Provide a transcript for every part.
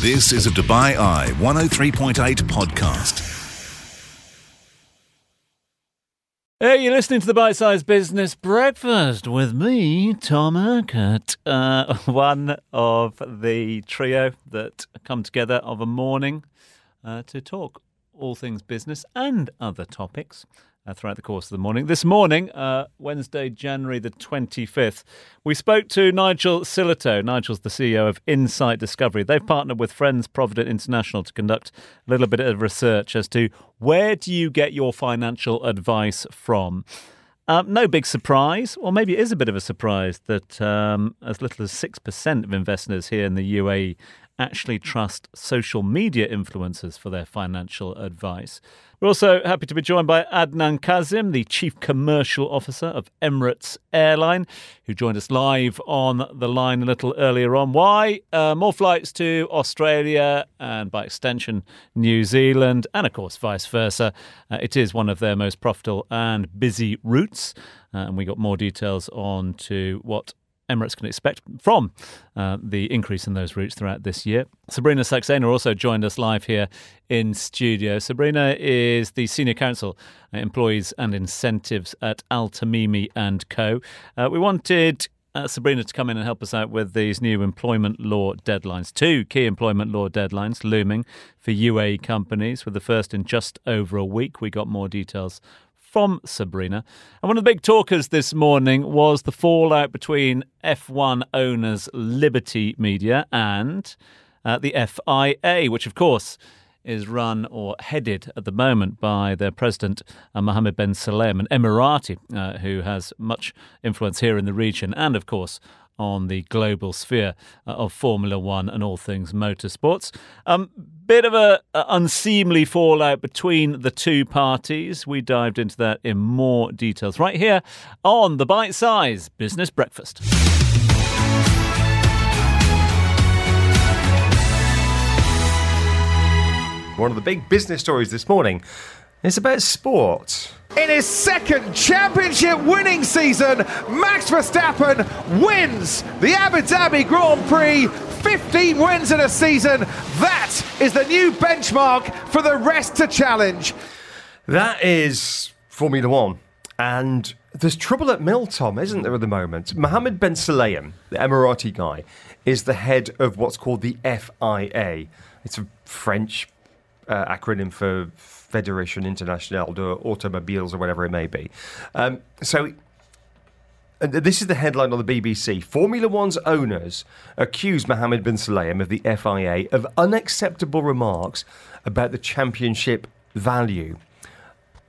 This is a Dubai Eye 103.8 podcast. Hey, you're listening to the Bite Size Business Breakfast with me, Tom Urquhart. Uh, one of the trio that come together of a morning uh, to talk all things business and other topics uh, throughout the course of the morning. This morning, uh, Wednesday, January the 25th, we spoke to Nigel Sillito. Nigel's the CEO of Insight Discovery. They've partnered with Friends Provident International to conduct a little bit of research as to where do you get your financial advice from. Um, no big surprise, or maybe it is a bit of a surprise, that um, as little as 6% of investors here in the UAE actually trust social media influencers for their financial advice. We're also happy to be joined by Adnan Kazim, the Chief Commercial Officer of Emirates Airline, who joined us live on the line a little earlier on. Why? Uh, more flights to Australia and, by extension, New Zealand, and of course, vice versa. Uh, it is one of their most profitable and busy routes. Uh, and we got more details on to what Emirates can expect from uh, the increase in those routes throughout this year. Sabrina Saxena also joined us live here in studio. Sabrina is the Senior Counsel, Employees and Incentives at Al Tamimi and Co. Uh, we wanted uh, Sabrina to come in and help us out with these new employment law deadlines. Two key employment law deadlines looming for UAE companies, with the first in just over a week. We got more details from Sabrina. And one of the big talkers this morning was the fallout between F1 owners Liberty Media and uh, the FIA, which, of course, is run or headed at the moment by their president, uh, Mohammed bin Sulayem, an Emirati uh, who has much influence here in the region and, of course, on the global sphere uh, of Formula One and all things motorsports. Um, bit of a, a, unseemly fallout between the two parties. We dived into that in more details right here on the Bite Size Business Breakfast. One of the big business stories this morning is about sport. In his second championship winning season, Max Verstappen wins the Abu Dhabi Grand Prix. 15 wins in a season. That is the new benchmark for the rest to challenge. That is Formula One. And there's trouble at Mill, Tom, isn't there, at the moment? Mohammed bin Sulayem, the Emirati guy, is the head of what's called the FIA. It's a French uh, acronym for Fédération Internationale de Automobiles or whatever it may be. Um, so this is the headline on the BBC. Formula One's owners accuse Mohammed bin Sulayem of the FIA of unacceptable remarks about the championship value.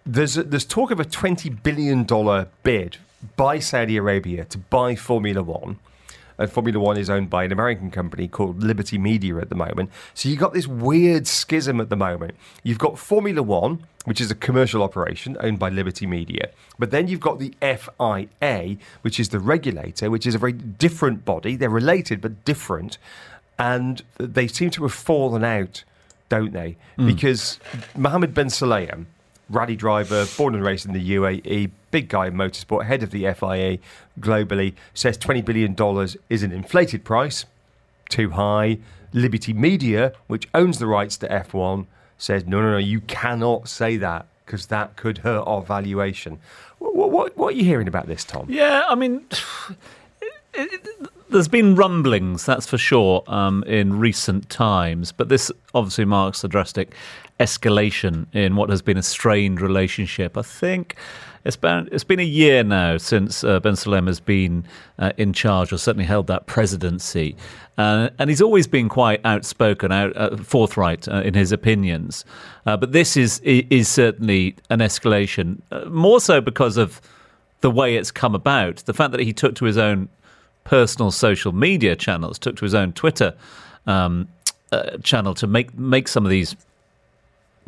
There's, there's talk of a $20 billion bid by Saudi Arabia to buy Formula One and Formula One is owned by an American company called Liberty Media at the moment. So you've got this weird schism at the moment. You've got Formula One, which is a commercial operation owned by Liberty Media, but then you've got the FIA, which is the regulator, which is a very different body. They're related but different, and they seem to have fallen out, don't they? Mm. Because Mohammed Ben Sulayem rally driver, born and raised in the UAE, big guy in motorsport, head of the FIA globally, says $20 billion is an inflated price, too high. Liberty Media, which owns the rights to F1, says, no, no, no, you cannot say that because that could hurt our valuation. What, what, what, are you hearing about this, Tom? Yeah, I mean, there's been rumblings, that's for sure, um, in recent times, but this obviously marks a drastic escalation in what has been a strained relationship. I think it's been it's been a year now since uh, Ben Salem has been uh, in charge, or certainly held that presidency, uh, and he's always been quite outspoken, out uh, forthright uh, in his opinions. Uh, but this is is certainly an escalation, more so because of the way it's come about, the fact that he took to his own personal social media channels, took to his own Twitter. Um, channel to make make some of these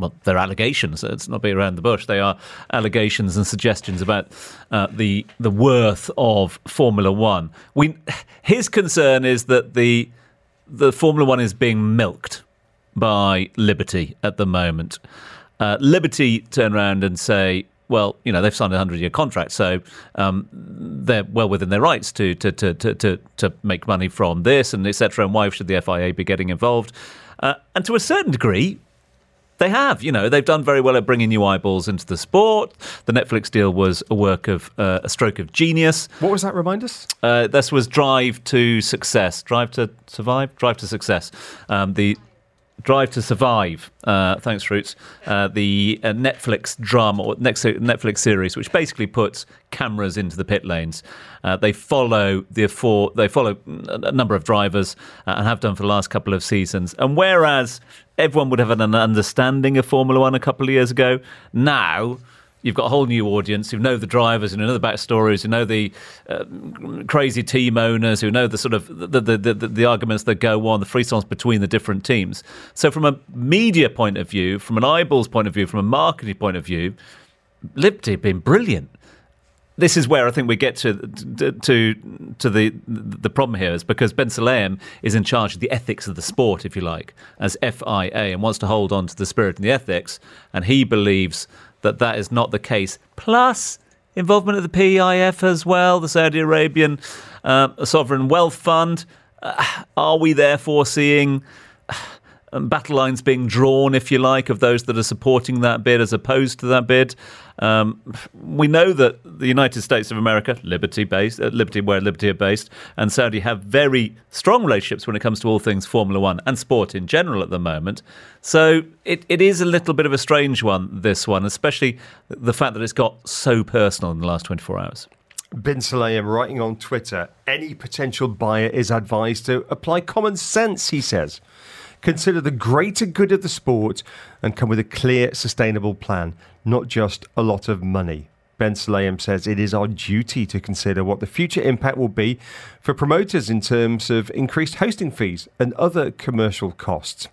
well, they're allegations. It's not being around the bush. They are allegations and suggestions about uh, the the worth of Formula One. We his concern is that the the Formula One is being milked by Liberty at the moment. Uh, Liberty turn around and say well, you know, they've signed a hundred-year contract, so um, they're well within their rights to to, to, to, to to make money from this and etc. And why should the FIA be getting involved? Uh, and to a certain degree, they have. You know, they've done very well at bringing new eyeballs into the sport. The Netflix deal was a work of uh, a stroke of genius. What was that? Remind us. Uh, this was Drive to Success, Drive to Survive, Drive to Success. Um, the Drive to Survive. Uh, thanks, Roots. Uh, the uh, Netflix drama or Netflix series, which basically puts cameras into the pit lanes. Uh, they follow the four. They follow a number of drivers uh, and have done for the last couple of seasons. And whereas everyone would have an understanding of Formula One a couple of years ago, now you've got a whole new audience who know the drivers, who know the backstories, who know the uh, crazy team owners, who know the sort of the, the, the, the, arguments that go on, the frisons between the different teams. So, from a media point of view, from an eyeballs point of view, from a marketing point of view, Liberty have been brilliant. This is where I think we get to to to the the problem here is because Ben Sulayem is in charge of the ethics of the sport, if you like, as FIA, and wants to hold on to the spirit and the ethics, and he believes that that is not the case. Plus, involvement of the PIF as well, the Saudi Arabian uh, Sovereign Wealth Fund. Uh, are we therefore seeing um, battle lines being drawn, if you like, of those that are supporting that bid as opposed to that bid. Um, we know that the United States of America, Liberty based, uh, Liberty where Liberty are based, and Saudi have very strong relationships when it comes to all things Formula One and sport in general at the moment. So it, it is a little bit of a strange one, this one, especially the fact that it's got so personal in the last 24 hours. Bin Sulayem writing on Twitter, any potential buyer is advised to apply common sense, he says consider the greater good of the sport, and come with a clear, sustainable plan, not just a lot of money. Ben Sulayem says it is our duty to consider what the future impact will be for promoters in terms of increased hosting fees and other commercial costs.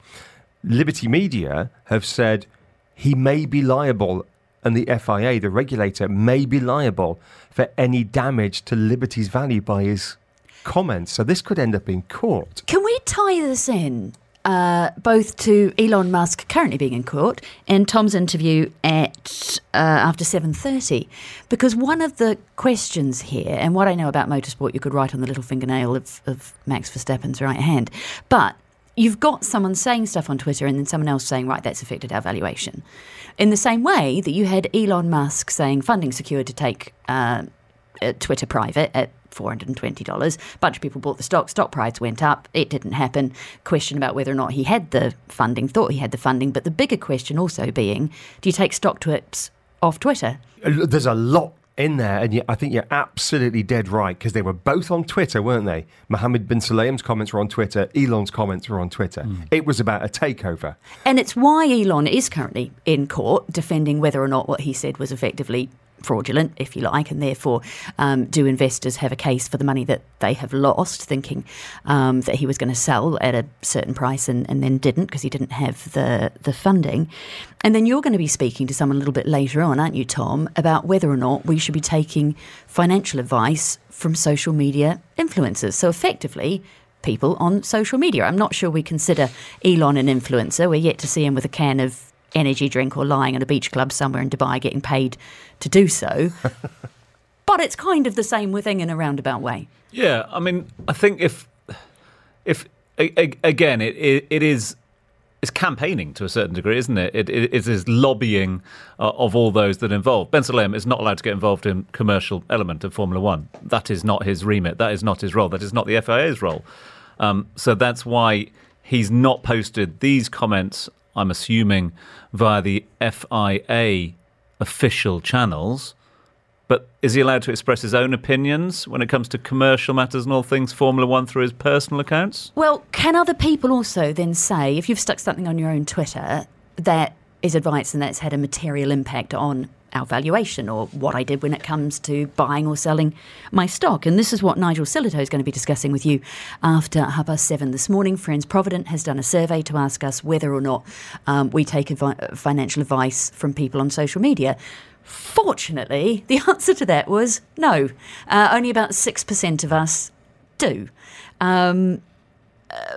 Liberty Media have said he may be liable, and the FIA, the regulator, may be liable for any damage to Liberty's value by his comments. So this could end up in court. Can we tie this in uh, both to Elon Musk currently being in court and Tom's interview at uh, after seven thirty, because one of the questions here, and what I know about motorsport, you could write on the little fingernail of, of Max Verstappen's right hand, but you've got someone saying stuff on Twitter and then someone else saying, right, that's affected our valuation. In the same way that you had Elon Musk saying funding secured to take uh, Twitter private at $420. A bunch of people bought the stock. Stock price went up. It didn't happen. Question about whether or not he had the funding, thought he had the funding. But the bigger question also being do you take StockTwits off Twitter? Uh, there's a lot in there, and I think you're absolutely dead right because they were both on Twitter, weren't they? Mohammed bin Sulayem's comments were on Twitter, Elon's comments were on Twitter. Mm. It was about a takeover. And it's why Elon is currently in court defending whether or not what he said was effectively fraudulent, if you like, and therefore um, do investors have a case for the money that they have lost, thinking um, that he was going to sell at a certain price and, and then didn't because he didn't have the, the funding. And then you're going to be speaking to someone a little bit later on, aren't you, Tom, about whether or not we should be taking financial advice from social media influencers. So effectively, people on social media. I'm not sure we consider Elon an influencer. We're yet to see him with a can of energy drink or lying at a beach club somewhere in Dubai getting paid to do so. but it's kind of the same with thing in a roundabout way. Yeah, I mean, I think if if again, it it, it is it's campaigning to a certain degree, isn't it? It, it, it is lobbying uh, of all those that are involved. Ben Salem is not allowed to get involved in commercial element of Formula One. That is not his remit. That is not his role. That is not the FIA's role. Um, so that's why he's not posted these comments I'm assuming, via the FIA official channels. But is he allowed to express his own opinions when it comes to commercial matters and all things Formula One through his personal accounts? Well, can other people also then say, if you've stuck something on your own Twitter that is advice and that's had a material impact on our valuation or what I did when it comes to buying or selling my stock. And this is what Nigel Sillito is going to be discussing with you after half past seven this morning. Friends Provident has done a survey to ask us whether or not um, we take advi- financial advice from people on social media. Fortunately, the answer to that was no. Uh, only about 6% of us do. Um,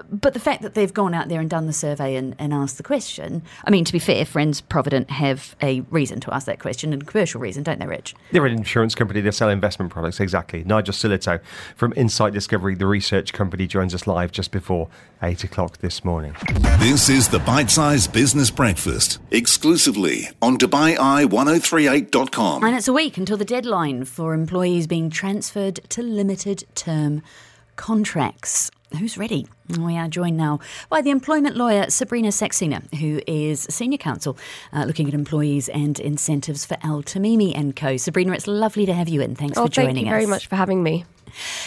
but the fact that they've gone out there and done the survey and, and asked the question, I mean, to be fair, Friends Provident have a reason to ask that question and a commercial reason, don't they, Rich? They're an insurance company. They sell investment products. Exactly. Nigel Sillito from Insight Discovery, the research company, joins us live just before eight o'clock this morning. This is the Bite Size Business Breakfast, exclusively on DubaiEye1038.com. And it's a week until the deadline for employees being transferred to limited term contracts. Who's ready? We are joined now by the employment lawyer Sabrina Saxena, who is senior counsel uh, looking at employees and incentives for Al Tamimi and Co. Sabrina, it's lovely to have you in. Thanks oh, for joining us. Thank you us. very much for having me.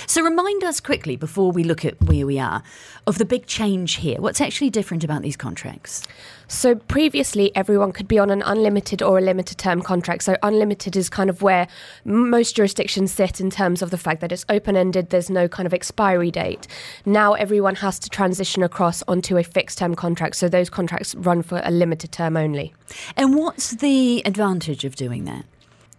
So, remind us quickly before we look at where we are of the big change here. What's actually different about these contracts? So, previously, everyone could be on an unlimited or a limited term contract. So, unlimited is kind of where most jurisdictions sit in terms of the fact that it's open ended, there's no kind of expiry date. Now, everyone has to transition across onto a fixed term contract. So, those contracts run for a limited term only. And what's the advantage of doing that?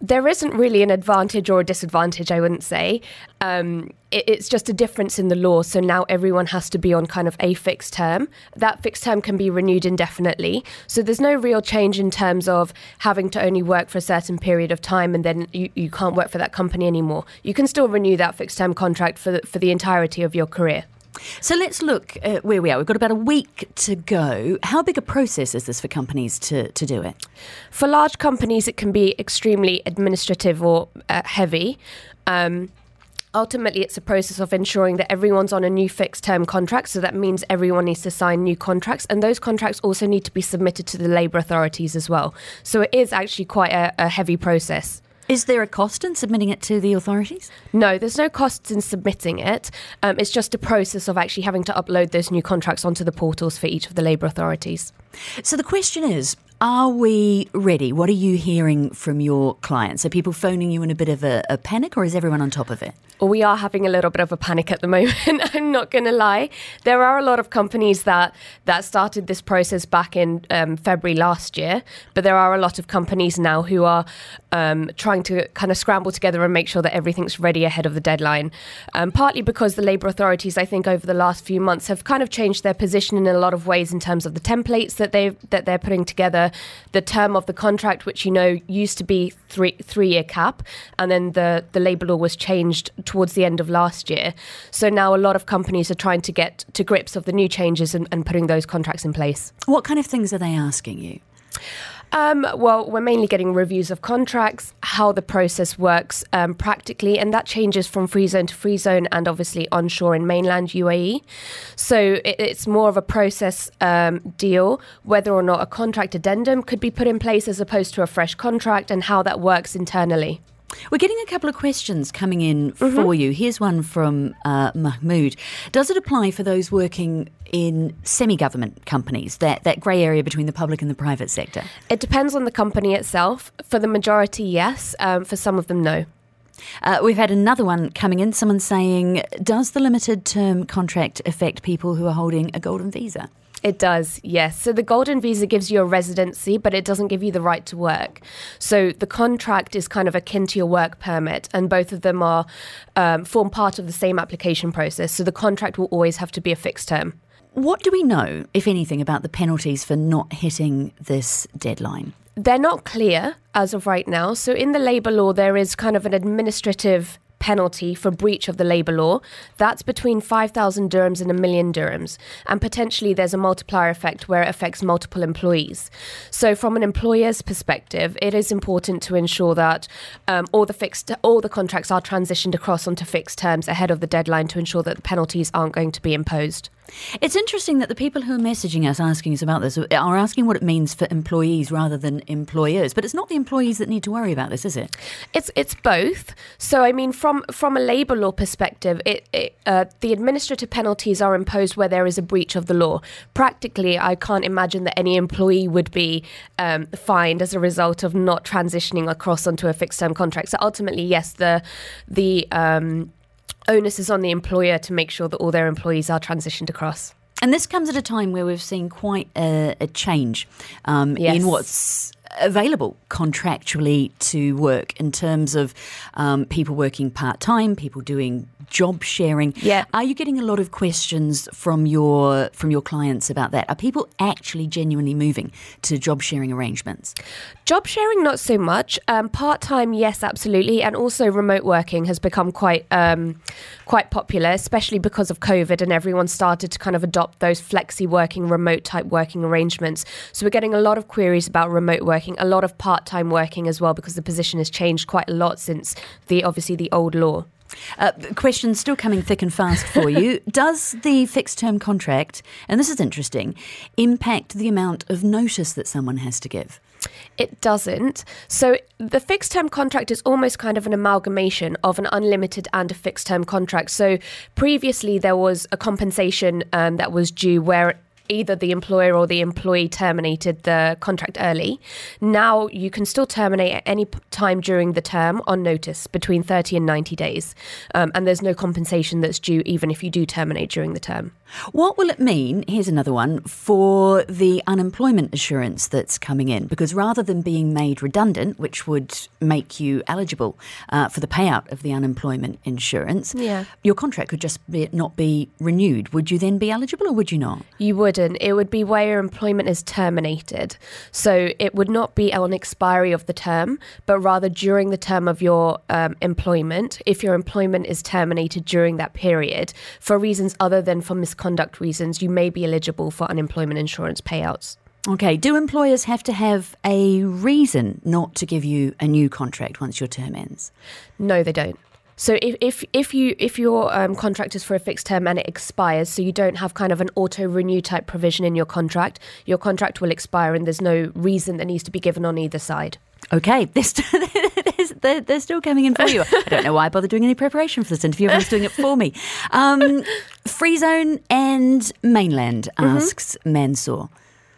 There isn't really an advantage or a disadvantage, I wouldn't say. Um, it, it's just a difference in the law. So now everyone has to be on kind of a fixed term. That fixed term can be renewed indefinitely. So there's no real change in terms of having to only work for a certain period of time and then you, you can't work for that company anymore. You can still renew that fixed term contract for the, for the entirety of your career. So let's look at where we are. We've got about a week to go. How big a process is this for companies to, to do it? For large companies, it can be extremely administrative or uh, heavy. Um, ultimately it's a process of ensuring that everyone's on a new fixed term contract so that means everyone needs to sign new contracts and those contracts also need to be submitted to the labour authorities as well so it is actually quite a, a heavy process is there a cost in submitting it to the authorities? No, there's no costs in submitting it. Um, it's just a process of actually having to upload those new contracts onto the portals for each of the labour authorities. So the question is are we ready? What are you hearing from your clients? Are people phoning you in a bit of a, a panic or is everyone on top of it? Well, we are having a little bit of a panic at the moment. I'm not going to lie. There are a lot of companies that that started this process back in um, February last year, but there are a lot of companies now who are um, trying to kind of scramble together and make sure that everything's ready ahead of the deadline. Um, partly because the labour authorities, I think, over the last few months have kind of changed their position in a lot of ways in terms of the templates that they that they're putting together, the term of the contract, which you know used to be three three year cap, and then the the labour law was changed towards the end of last year. So now a lot of companies are trying to get to grips of the new changes and, and putting those contracts in place. What kind of things are they asking you? Um, well, we're mainly getting reviews of contracts, how the process works um, practically, and that changes from free zone to free zone and obviously onshore in mainland UAE. So it, it's more of a process um, deal, whether or not a contract addendum could be put in place as opposed to a fresh contract, and how that works internally. We're getting a couple of questions coming in mm-hmm. for you. Here's one from uh, Mahmood. Does it apply for those working in semi government companies, that, that grey area between the public and the private sector? It depends on the company itself. For the majority, yes. Um, for some of them, no. Uh, we've had another one coming in. Someone saying, Does the limited term contract affect people who are holding a golden visa? It does, yes. So the golden visa gives you a residency, but it doesn't give you the right to work. So the contract is kind of akin to your work permit, and both of them are um, form part of the same application process. So the contract will always have to be a fixed term. What do we know, if anything, about the penalties for not hitting this deadline? They're not clear as of right now. So in the labour law, there is kind of an administrative penalty for breach of the labour law. That's between 5,000 dirhams and a million dirhams. And potentially there's a multiplier effect where it affects multiple employees. So, from an employer's perspective, it is important to ensure that um, all the fixed, all the contracts are transitioned across onto fixed terms ahead of the deadline to ensure that the penalties aren't going to be imposed. It's interesting that the people who are messaging us asking us about this are asking what it means for employees rather than employers. But it's not the employees that need to worry about this, is it? It's it's both. So I mean, from from a labour law perspective, it, it uh, the administrative penalties are imposed where there is a breach of the law. Practically, I can't imagine that any employee would be um, fined as a result of not transitioning across onto a fixed term contract. So ultimately, yes, the the um, onus is on the employer to make sure that all their employees are transitioned across. And this comes at a time where we've seen quite a, a change um, yes. in what's available contractually to work in terms of um, people working part time, people doing job sharing. Yeah. Are you getting a lot of questions from your from your clients about that? Are people actually genuinely moving to job sharing arrangements? Job sharing, not so much. Um, Part time, yes, absolutely, and also remote working has become quite um, quite popular, especially because of COVID, and everyone started to kind of adopt those flexi working, remote type working arrangements. So we're getting a lot of queries about remote working, a lot of part time working as well, because the position has changed quite a lot since the obviously the old law. Uh, questions still coming thick and fast for you. Does the fixed term contract, and this is interesting, impact the amount of notice that someone has to give? It doesn't. So the fixed term contract is almost kind of an amalgamation of an unlimited and a fixed term contract. So previously there was a compensation um, that was due where either the employer or the employee terminated the contract early. Now you can still terminate at any time during the term on notice between 30 and 90 days. Um, and there's no compensation that's due even if you do terminate during the term. What will it mean? Here's another one for the unemployment assurance that's coming in, because rather than being made redundant, which would make you eligible uh, for the payout of the unemployment insurance, Yeah. your contract could just be, not be renewed. Would you then be eligible, or would you not? You It would be where your employment is terminated. So it would not be on expiry of the term, but rather during the term of your um, employment. If your employment is terminated during that period for reasons other than for misconduct reasons, you may be eligible for unemployment insurance payouts. Okay, do employers have to have a reason not to give you a new contract once your term ends? No, they don't. So if if, if you if your um, contract is for a fixed term and it expires, so you don't have kind of an auto renew type provision in your contract, your contract will expire and there's no reason that needs to be given on either side. Okay, they're, they're, they're, still coming in for you. I don't know why I bothered doing any preparation for this interview. Everyone's doing it for me. Um, free zone and mainland, asks Mansour.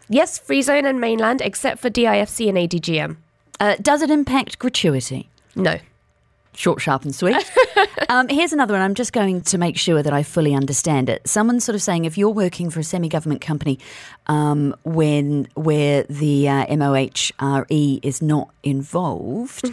Yes, free zone and mainland, except for DIFC and ADGM. Uh, does it impact gratuity? No. Short, sharp, and sweet. um, here's another one. I'm just going to make sure that I fully understand it. Someone's sort of saying if you're working for a semi-government company um, when where the uh, MOHRE is not involved,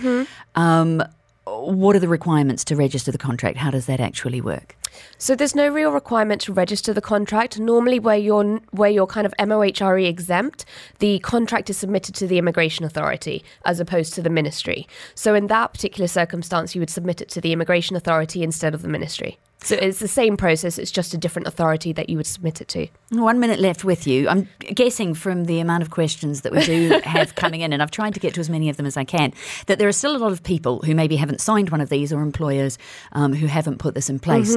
um, what are the requirements to register the contract? How does that actually work? So there's no real requirement to register the contract. Normally, where you're where you're kind of MOHRE exempt, the contract is submitted to the immigration authority as opposed to the ministry. So in that particular circumstance, you would submit it to the immigration authority instead of the ministry. So it's the same process. It's just a different authority that you would submit it to. One minute left with you. I'm guessing from the amount of questions that we do have coming in, and I've tried to get to as many of them as I can, that there are still a lot of people who maybe haven't signed one of these or employers um, who haven't put this in place.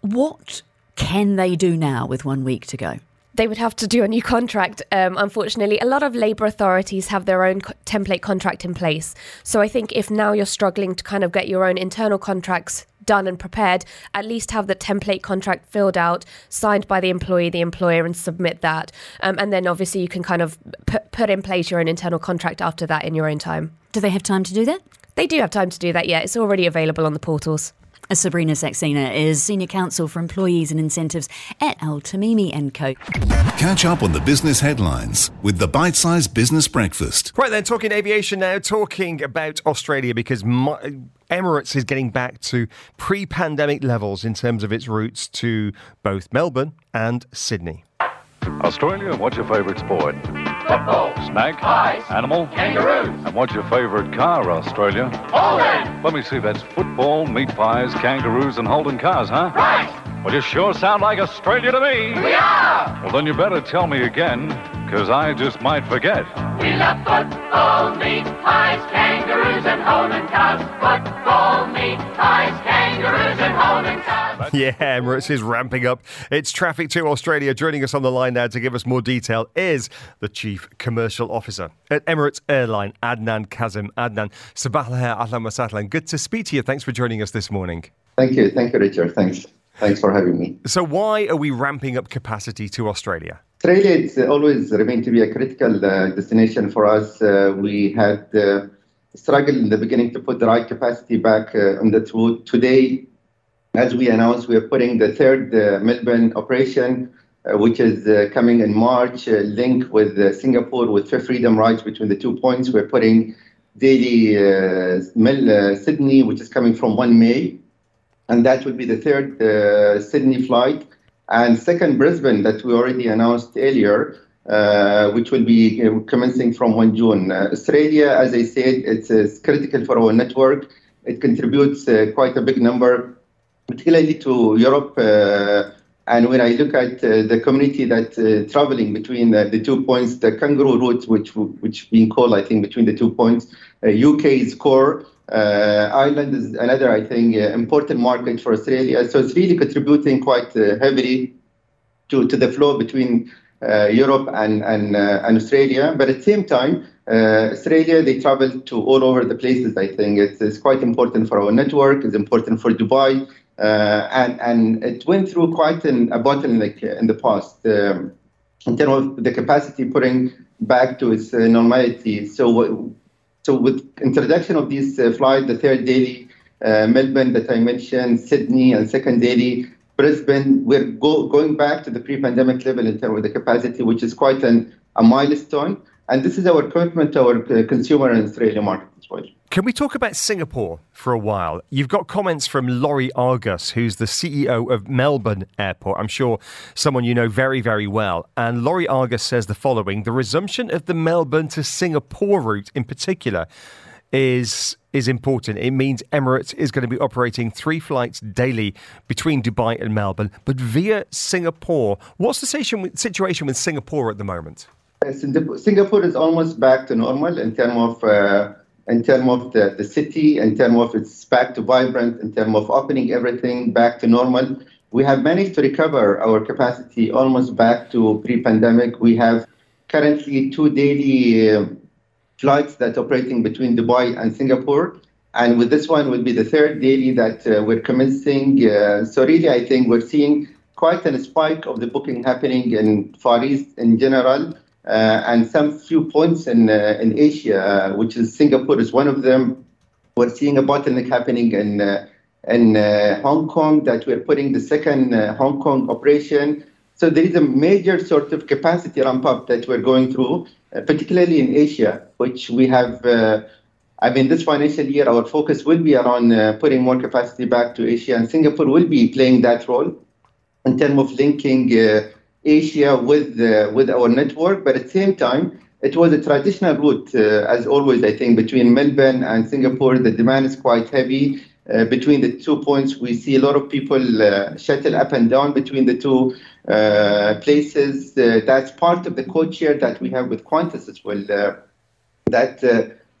What can they do now with one week to go? they would have to do a new contract. Um, unfortunately, a lot of labour authorities have their own co- template contract in place. So I think if now you're struggling to kind of get your own internal contracts done and prepared, at least have the template contract filled out, signed by the employee, the employer, and submit that. Um, and then obviously you can kind of put, put in place your own internal contract after that in your own time. Do they have time to do that? They do have time to do that, yeah. It's already available on the portals. Uh, Sabrina Saxena is Senior Counsel for Employees and Incentives at Al Tamimi & Co. Catch up on the business headlines with the Bite Size Business Breakfast. Right then, talking aviation now, talking about Australia because my, Emirates is getting back to pre pandemic levels in terms of its routes to both Melbourne and Sydney. Australia, what's your favourite sport? Football. Snake? Ice. Animal? Kangaroos. And what's your favourite car, Australia? Holden. Let me see, that's football, meat pies, kangaroos, and Holden cars, huh? Right. Well, you sure sound like Australia to me. We are. Well, then you better tell me again, because I just might forget. We love football, meat pies, kangaroos, and Holden cars. Football, meat pies, kangaroos, and Holden cars. Yeah, Emirates is ramping up its traffic to Australia. Joining us on the line now to give us more detail is the Chief Commercial Officer at Emirates Airline, Adnan Kazim. Adnan, sabah al khair, ahlan wa sahlan. Good to speak to you. Thanks for joining us this morning. Thank you. Thank you, Richard. Thanks. Thanks for having me. So, why are we ramping up capacity to Australia? Australia it's always remained to be a critical uh, destination for us. Uh, we had uh, struggled in the beginning to put the right capacity back uh, on the route. Today, as we announced, we are putting the third uh, Melbourne operation uh, which is uh, coming in March, uh, linked with uh, Singapore with freedom rights between the two points. We're putting daily uh, Mel- uh, Sydney, which is coming from 1 May, and that will be the third uh, Sydney flight. And second, Brisbane, that we already announced earlier, uh, which will be uh, commencing from 1 June. Uh, Australia, as I said, it's, it's critical for our network. It contributes uh, quite a big number, particularly to Europe. Uh, and when I look at uh, the community that uh, traveling between the, the two points, the kangaroo route, which which being called, I think, between the two points, uh, UK is core. Uh, Ireland is another, I think, uh, important market for Australia. So it's really contributing quite uh, heavily to, to the flow between uh, Europe and and, uh, and Australia. But at the same time, uh, Australia they travel to all over the places. I think it's, it's quite important for our network. It's important for Dubai, uh, and and it went through quite an, a bottleneck in the past um, in terms of the capacity putting back to its uh, normality. So. so with introduction of this uh, flight, the third daily uh, Melbourne that I mentioned, Sydney, and second daily Brisbane, we're go, going back to the pre-pandemic level in terms of the capacity, which is quite an, a milestone. And this is our commitment to our uh, consumer and Australia market as well. Can we talk about Singapore for a while? You've got comments from Lorie Argus, who's the CEO of Melbourne Airport. I'm sure someone you know very, very well. And Lorie Argus says the following The resumption of the Melbourne to Singapore route in particular is is important. It means Emirates is going to be operating three flights daily between Dubai and Melbourne, but via Singapore. What's the situation with Singapore at the moment? Uh, Singapore is almost back to normal in terms of uh, in terms of the, the city, in terms of it's back to vibrant, in terms of opening everything back to normal. We have managed to recover our capacity almost back to pre-pandemic. We have currently two daily uh, flights that operating between Dubai and Singapore. And with this one will be the third daily that uh, we're commencing. Uh, so really, I think we're seeing quite a spike of the booking happening in Far East in general, and some few points in uh, in Asia, uh, which is Singapore is one of them. We're seeing a bottleneck happening in uh, in uh, Hong Kong that we're putting the second uh, Hong Kong operation. So there is a major sort of capacity ramp up that we're going through, uh, particularly in Asia, which we have. Uh, I mean, this financial year, our focus will be around uh, putting more capacity back to Asia, and Singapore will be playing that role in terms of linking uh, Asia with with our network. But at the same time, it was a traditional route, uh, as always. I think between Melbourne and Singapore, the demand is quite heavy. Uh, between the two points, we see a lot of people uh, shuttle up and down between the two uh, places. Uh, that's part of the share that we have with Qantas as well. Uh, that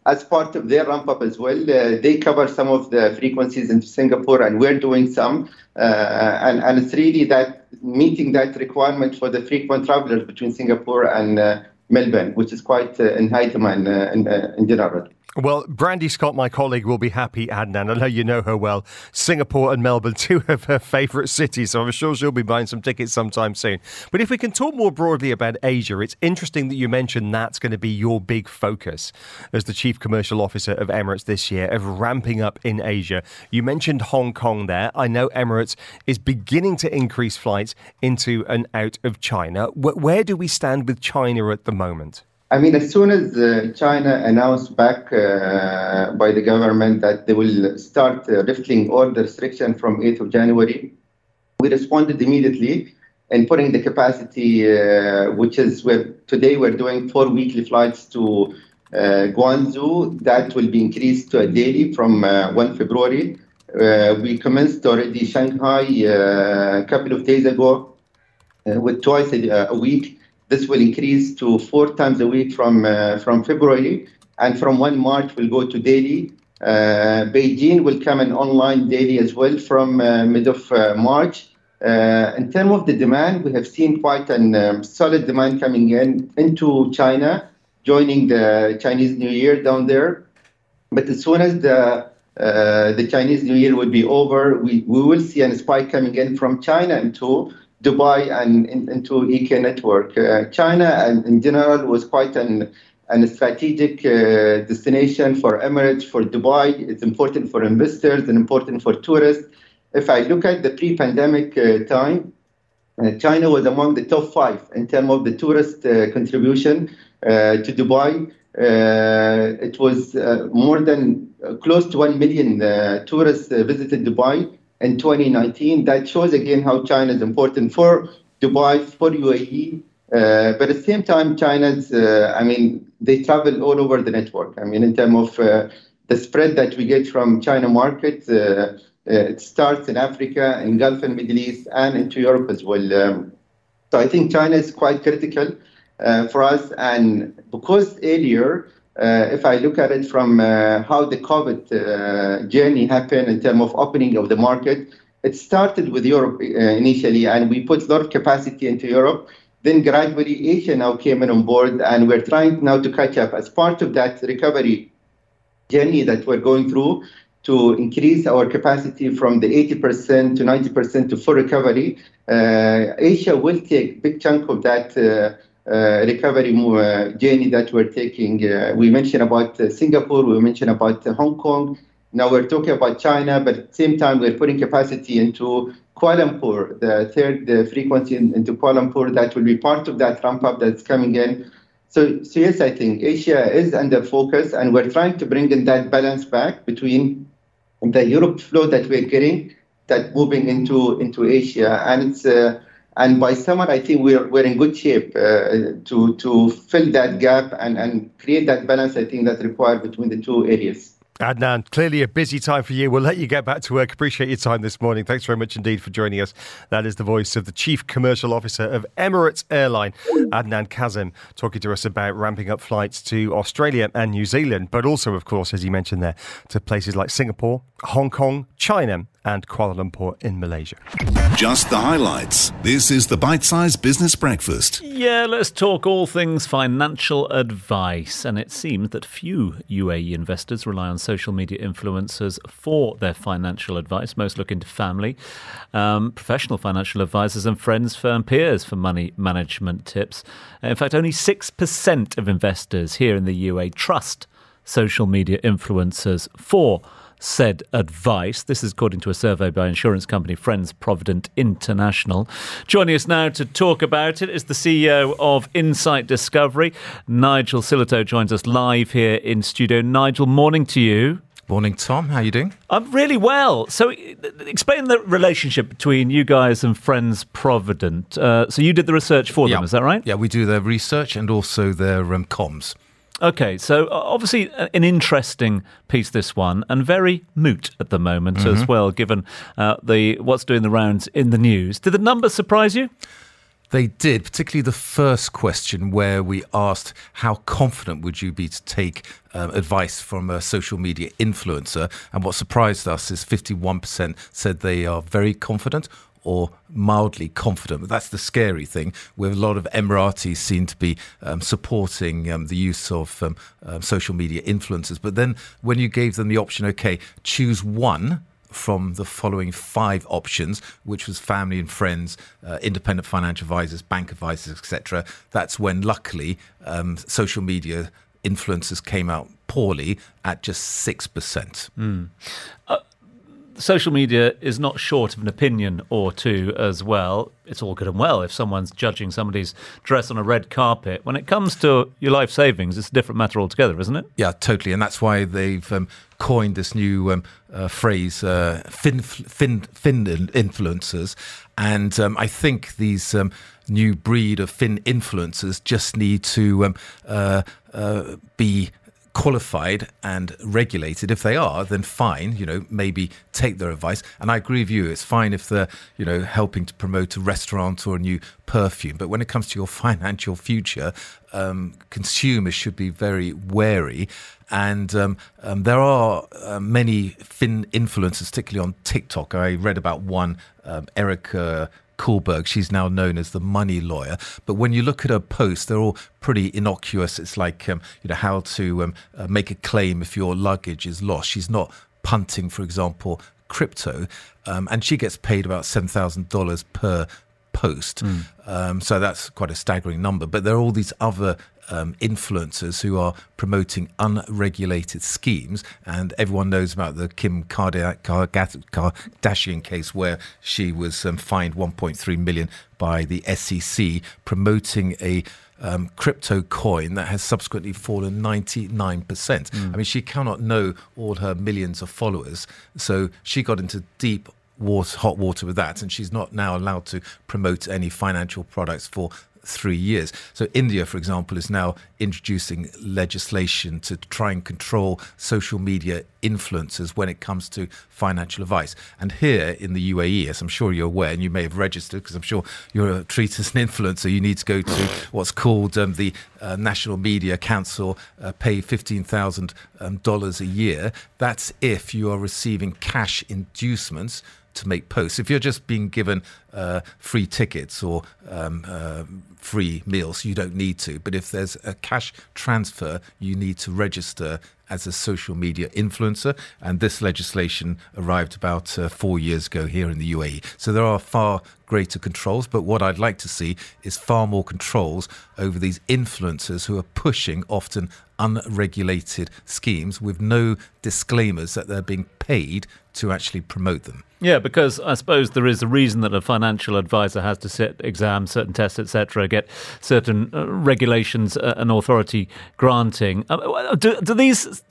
as part of their ramp up as well, they cover some of the frequencies into Singapore, and we're doing some. Uh, and, and it's really that meeting that requirement for the frequent travelers between Singapore and uh, Melbourne, which is quite uh, in high demand uh, in, uh, in general. Well, Brandy Scott, my colleague, will be happy, Adnan. I know you know her well. Singapore and Melbourne, two of her favourite cities, so I'm sure she'll be buying some tickets sometime soon. But if we can talk more broadly about Asia, it's interesting that you mentioned that's going to be your big focus as the Chief Commercial Officer of Emirates this year, of ramping up in Asia. You mentioned Hong Kong there. I know Emirates is beginning to increase flights into and out of China. Where do we stand with China at the moment? I mean, as soon as uh, China announced back uh, by the government that they will start uh, lifting all the restriction from 8th of January, we responded immediately and putting the capacity, uh, which is where today we're doing four weekly flights to uh, Guangzhou. That will be increased to a daily from uh, 1 February. We commenced already Shanghai a couple of days ago with twice a, a week. This will increase to four times a week from uh, from February, and from 1 March will go to daily. Uh, Beijing will come in online daily as well from uh, mid of March. In terms of the demand, we have seen quite a um, solid demand coming in into China, joining the Chinese New Year down there. But as soon as the uh, the Chinese New Year will be over, we, we will see a spike coming in from China into Dubai and in, into EK network. Uh, China and in general was quite an an strategic uh, destination for Emirates, for Dubai. It's important for investors and important for tourists. If I look at the pre-pandemic uh, time, uh, China was among the top five in terms of the tourist uh, contribution uh, to Dubai. Uh, it was more than close to 1 million tourists visited Dubai in 2019. That shows again how China is important for Dubai, for UAE. Uh, but at the same time, China's, uh, I mean, they travel all over the network. I mean, in terms of uh, the spread that we get from China market, uh, uh, it starts in Africa, in Gulf and Middle East, and into Europe as well. Um, so I think China is quite critical uh, for us. And because earlier, if I look at it from uh, how the COVID uh, journey happened in terms of opening of the market, it started with Europe uh, initially, and we put a lot of capacity into Europe. Then gradually, Asia now came in on board, and we're trying now to catch up as part of that recovery journey that we're going through to increase our capacity from the 80% to 90% to full recovery. Uh, Asia will take a big chunk of that uh, uh, recovery mo- uh, journey that we're taking. Uh, we mentioned about uh, Singapore, we mentioned about uh, Hong Kong. Now we're talking about China, but at the same time, we're putting capacity into Kuala Lumpur, the third uh, frequency in, into Kuala Lumpur. That will be part of that ramp up that's coming in. So, so yes, I think Asia is under focus, and we're trying to bring in that balance back between the Europe flow that we're getting, that moving into into Asia, and it's uh, and by summer I think we're we're in good shape uh, to to fill that gap and and create that balance. I think that's required between the two areas. Adnan, clearly a busy time for you. We'll let you get back to work. Appreciate your time this morning. Thanks very much indeed for joining us. That is the voice of the Chief Commercial Officer of Emirates Airline, Adnan Kazim, talking to us about ramping up flights to Australia and New Zealand, but also, of course, as you mentioned there, to places like Singapore, Hong Kong, China, and Kuala Lumpur in Malaysia. Just the highlights. This is the Bite Size Business Breakfast. Yeah, let's talk all things financial advice. And it seems that few UAE investors rely on social media influencers for their financial advice. Most look into family, um, professional financial advisors, and friends, firm peers for money management tips. In fact, only 6% of investors here in the UAE trust social media influencers for said advice. This is according to a survey by insurance company Friends Provident International. Joining us now to talk about it is the CEO of Insight Discovery. Nigel Sillito joins us live here in studio. Nigel, morning to you. Morning, Tom. How are you doing? I'm really well. So, explain the relationship between you guys and Friends Provident. Uh, so, you did the research for them, Yeah. is that right? Yeah, we do their research and also their um, comms. Okay, so uh, obviously an interesting piece, this one, and very moot at the moment Mm-hmm. as well, given uh, the what's doing the rounds in the news. Did the numbers surprise you? They did, particularly the first question where we asked how confident would you be to take um, advice from a social media influencer. And what surprised us is 51% said they are very confident or mildly confident. That's the scary thing, where a lot of Emiratis seem to be um, supporting um, the use of um, um, social media influencers. But then when you gave them the option, okay, choose one from the following five options, which was family and friends, uh, independent financial advisors, bank advisors, etc. That's when, luckily, um, social media influencers came out poorly at just six percent. Social media is not short of an opinion or two as well. It's all good and well if someone's judging somebody's dress on a red carpet. When it comes to your life savings, it's a different matter altogether, isn't it? Yeah, totally, and that's why they've um, coined this new um, uh, phrase, uh, fin, fin, fin influencers. And um, I think these um, new breed of fin influencers just need to um, uh, uh, be qualified and regulated. If they are then fine you know maybe take their advice. And i agree with you it's fine if they're you know helping to promote a restaurant or a new perfume. But when it comes to your financial future um, consumers should be very wary. And um, um, there are uh, many fin influencers particularly on tiktok. I read about one um, Erika Kullberg. She's now known as the money lawyer. But when you look at her posts, they're all pretty innocuous. It's like, um, you know, how to um, uh, make a claim if your luggage is lost. She's not punting, for example, crypto. Um, and she gets paid about $7,000 per post. Um, so that's quite a staggering number. But there are all these other um, influencers who are promoting unregulated schemes, and everyone knows about the Kim Kardashian case where she was um, fined 1.3 million by the SEC promoting a um, crypto coin that has subsequently fallen 99%. I mean, she cannot know all her millions of followers, so she got into deep water, hot water with that, and she's not now allowed to promote any financial products for three years. So India, for example, is now introducing legislation to try and control social media influencers when it comes to financial advice. And here in the UAE, as I'm sure you're aware, and you may have registered because I'm sure you're treated as an influencer, you need to go to what's called um, the uh, National Media Council, uh, pay $15,000 um, a year. That's if you are receiving cash inducements to make posts. If you're just being given uh, free tickets or um, uh, free meals, you don't need to. But if there's a cash transfer, you need to register as a social media influencer. And this legislation arrived about uh, four years ago here in the UAE. So there are far greater controls. But what I'd like to see is far more controls over these influencers who are pushing often unregulated schemes with no disclaimers that they're being paid to actually promote them. Yeah, because I suppose there is a reason that a financial advisor has to sit exams, certain tests, etc., get certain uh, regulations uh, and authority granting. Uh, do, do these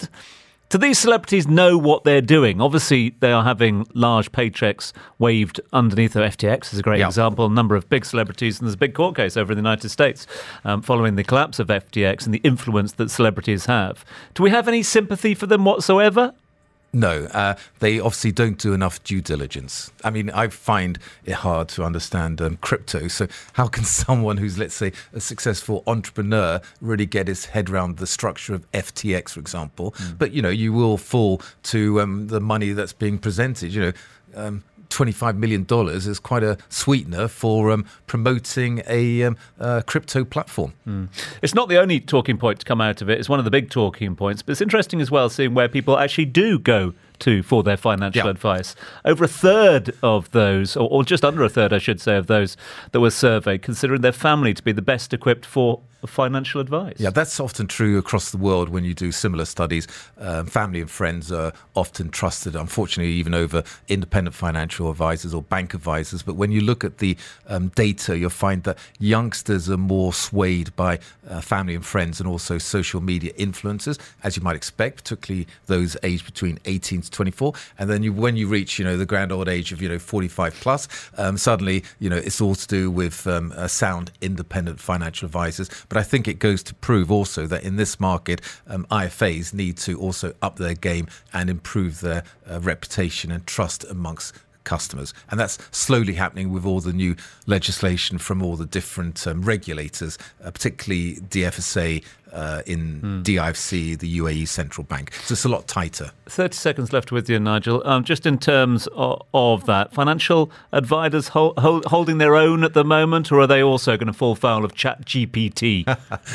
do these celebrities know what they're doing? Obviously, they are having large paychecks waived underneath their FTX is a great Yeah. example. A number of big celebrities, and there's a big court case over in the United States um, following the collapse of FTX and the influence that celebrities have. Do we have any sympathy for them whatsoever? No, uh, they obviously don't do enough due diligence. I mean, I find it hard to understand um, crypto. So, how can someone who's, let's say, a successful entrepreneur really get his head around the structure of FTX, for example? But, you know, you will fall to um, the money that's being presented. You know, um, $25 million is quite a sweetener for um, promoting a um, uh, crypto platform. It's not the only talking point to come out of it. It's one of the big talking points, but it's interesting as well seeing where people actually do go to for their financial Yeah. advice. Over a third of those, or, or just under a third, I should say, of those that were surveyed, considering their family to be the best equipped for financial advice. Yeah, that's often true across the world when you do similar studies. Um, family and friends are often trusted, unfortunately, even over independent financial advisors or bank advisors. But when you look at the um, data, you'll find that youngsters are more swayed by uh, family and friends and also social media influencers, as you might expect, particularly those aged between 18 to 24. And then you, when you reach, you know, the grand old age of, you know, 45 plus, um, suddenly, you know, it's all to do with um, sound, independent financial advisors. But I think it goes to prove also that in this market, um, IFAs need to also up their game and improve their uh, reputation and trust amongst customers. And that's slowly happening with all the new legislation from all the different um, regulators, uh, particularly DFSA uh, in DIFC, the UAE Central Bank. So it's a lot tighter. 30 seconds left with you, Nigel. Um, just in terms of, of that, financial advisors hol- hol- holding their own at the moment, or are they also going to fall foul of Chat GPT?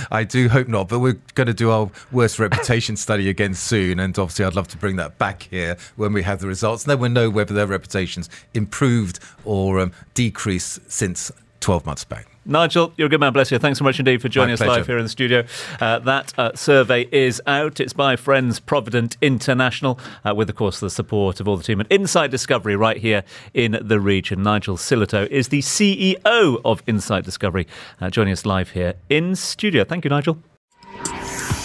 I do hope not, but we're going to do our worst reputation study again soon. And obviously, I'd love to bring that back here when we have the results. And then we'll know whether their reputation's improved or um, decreased since 12 months back. Nigel, you're a good man, bless you. Thanks so much indeed for joining My us live here in the studio. Uh, that uh, survey is out. It's by Friends Provident International, uh, with, of course, the support of all the team at Insight Discovery right here in the region. Nigel Sillito is the CEO of Insight Discovery, uh, joining us live here in studio. Thank you, Nigel.